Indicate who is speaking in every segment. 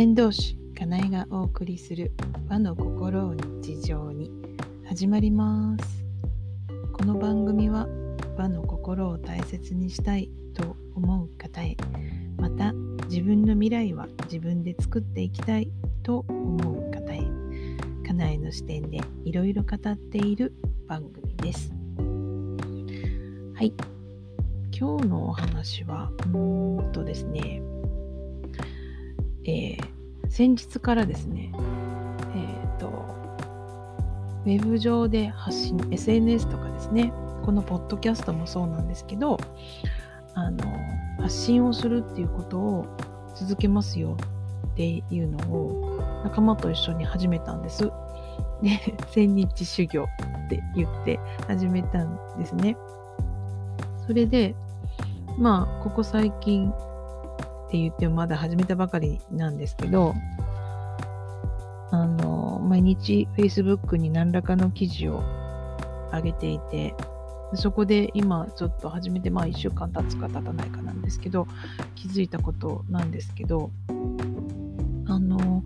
Speaker 1: 先導師かなえがお送りする和の心を日常に。始まります。この番組は和の心を大切にしたいと思う方へ。また自分の未来は自分で作っていきたいと思う方へ。かなえの視点でいろいろ語っている番組です。はい。今日のお話はうんとですね。えー、先日からですね、えっ、ー、と、ウェブ上で発信、SNS とかですね、このポッドキャストもそうなんですけど、あの、発信をするっていうことを続けますよっていうのを仲間と一緒に始めたんです。で、千日修行って言って始めたんですね。それで、まあ、ここ最近って言ってもまだ始めたばかりなんですけど、あの、毎日 Facebook に何らかの記事を上げていて、そこで今ちょっと始めて、まあ1週間経つか経たないかなんですけど、気づいたことなんですけど、あの、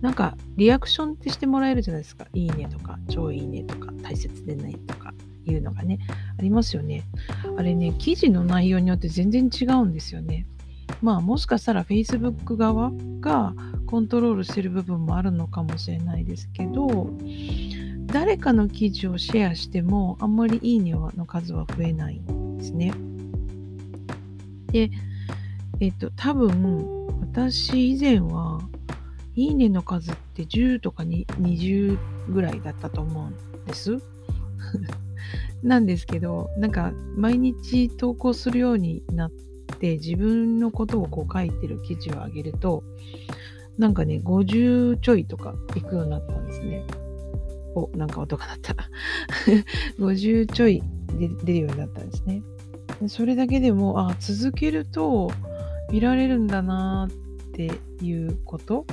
Speaker 1: なんかリアクションってしてもらえるじゃないですか。いいねとか、超いいねとか、大切でないとかいうのがね、ありますよね。あれね、記事の内容によって全然違うんですよね。まあもしかしたら Facebook 側がコントロールしてる部分もあるのかもしれないですけど誰かの記事をシェアしてもあんまりいいねの数は増えないんですね。で、えっと、多分私以前はいいねの数って10とか20ぐらいだったと思うんです。なんですけど、なんか毎日投稿するようになってて自分のことをこう書いてる記事を上げるとなんかね50ちょいとかいくようになったんですね。おなんか音が鳴った。50ちょいで出るようになったんですね。それだけでもあ続けると見られるんだなっていうこと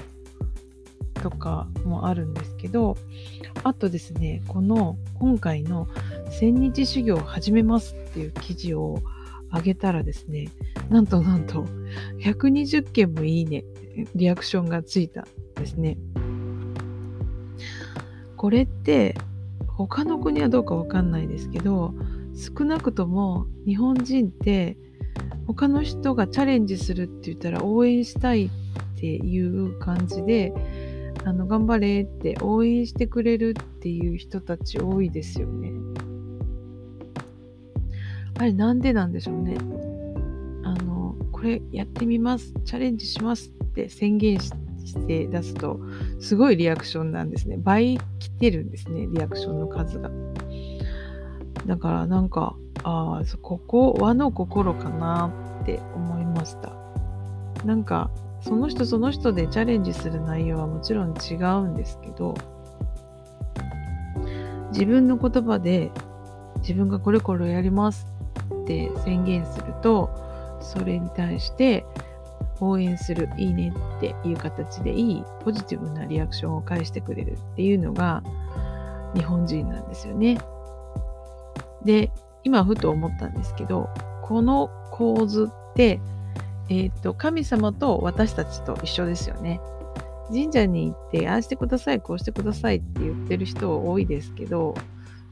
Speaker 1: とかもあるんですけどあとですねこの今回の「千日修行を始めます」っていう記事をあげたらですね、なんとなんと120件もいいね、リアクションがついたですね。これって他の国はどうかわかんないですけど、少なくとも日本人って他の人がチャレンジするって言ったら応援したいっていう感じで、あの頑張れって応援してくれるっていう人たち多いですよね。あれなんでなんでしょうね。れやってみます、チャレンジしますって宣言して出すと、すごいリアクションなんですね。倍来てるんですね、リアクションの数が。だからなんか、ああ、ここ和の心かなって思いました。なんか、その人その人でチャレンジする内容はもちろん違うんですけど、自分の言葉で自分がこれこれやりますって宣言するとそれに対して応援するいいねっていう形でいいポジティブなリアクションを返してくれるっていうのが日本人なんですよね。で今ふと思ったんですけどこの構図って、えーと、神様と私たちと一緒ですよね。神社に行ってああしてくださいこうしてくださいって言ってる人多いですけど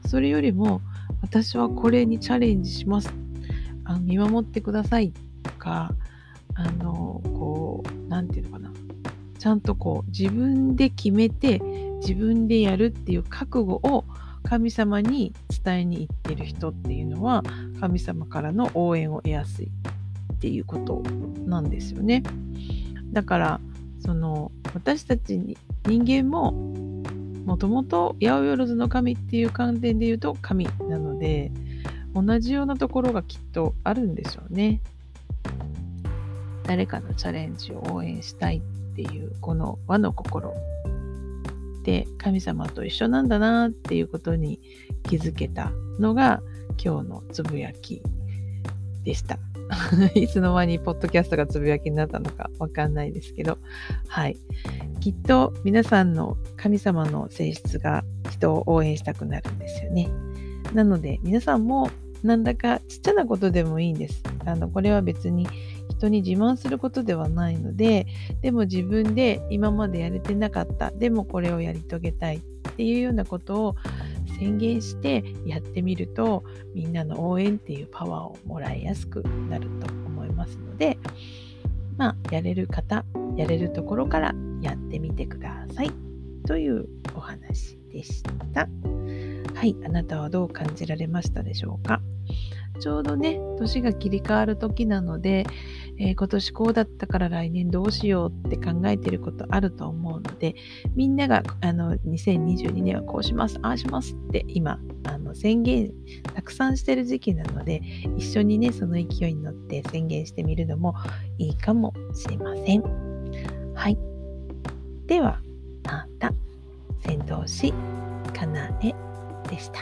Speaker 1: それよりも私はこれにチャレンジしますあの見守ってくださいとかあのこう何て言うのかなちゃんとこう自分で決めて自分でやるっていう覚悟を神様に伝えに行ってる人っていうのは神様からの応援を得やすいっていうことなんですよね。だからその私たちに人間ももともと八百万の神っていう観点で言うと神なので同じようなところがきっとあるんでしょうね。誰かのチャレンジを応援したいっていうこの和の心で神様と一緒なんだなっていうことに気づけたのが今日のつぶやきでした。いつの間にポッドキャストがつぶやきになったのかわかんないですけど、はい。きっと皆さんの神様の性質が人を応援したくなるんですよね。なので皆さんもなんだかちっちゃなことでもいいんです。あのこれは別に人に自慢することではないのででも自分で今までやれてなかったでもこれをやり遂げたいっていうようなことを宣言してやってみるとみんなの応援っていうパワーをもらいやすくなると思いますのでまあやれる方やれるところからやってみてくださいというお話でした。はい、あなたはどう感じられましたでしょうか？ちょうどね、年が切り替わる時なので、えー、今年こうだったから来年どうしようって考えてることあると思うので、みんながあの2022年はこうします、ああしますって今、あの宣言たくさんしてる時期なので、一緒にね、その勢いに乗って宣言してみるのもいいかもしれません。はい。では、また、先導し、かなえでした。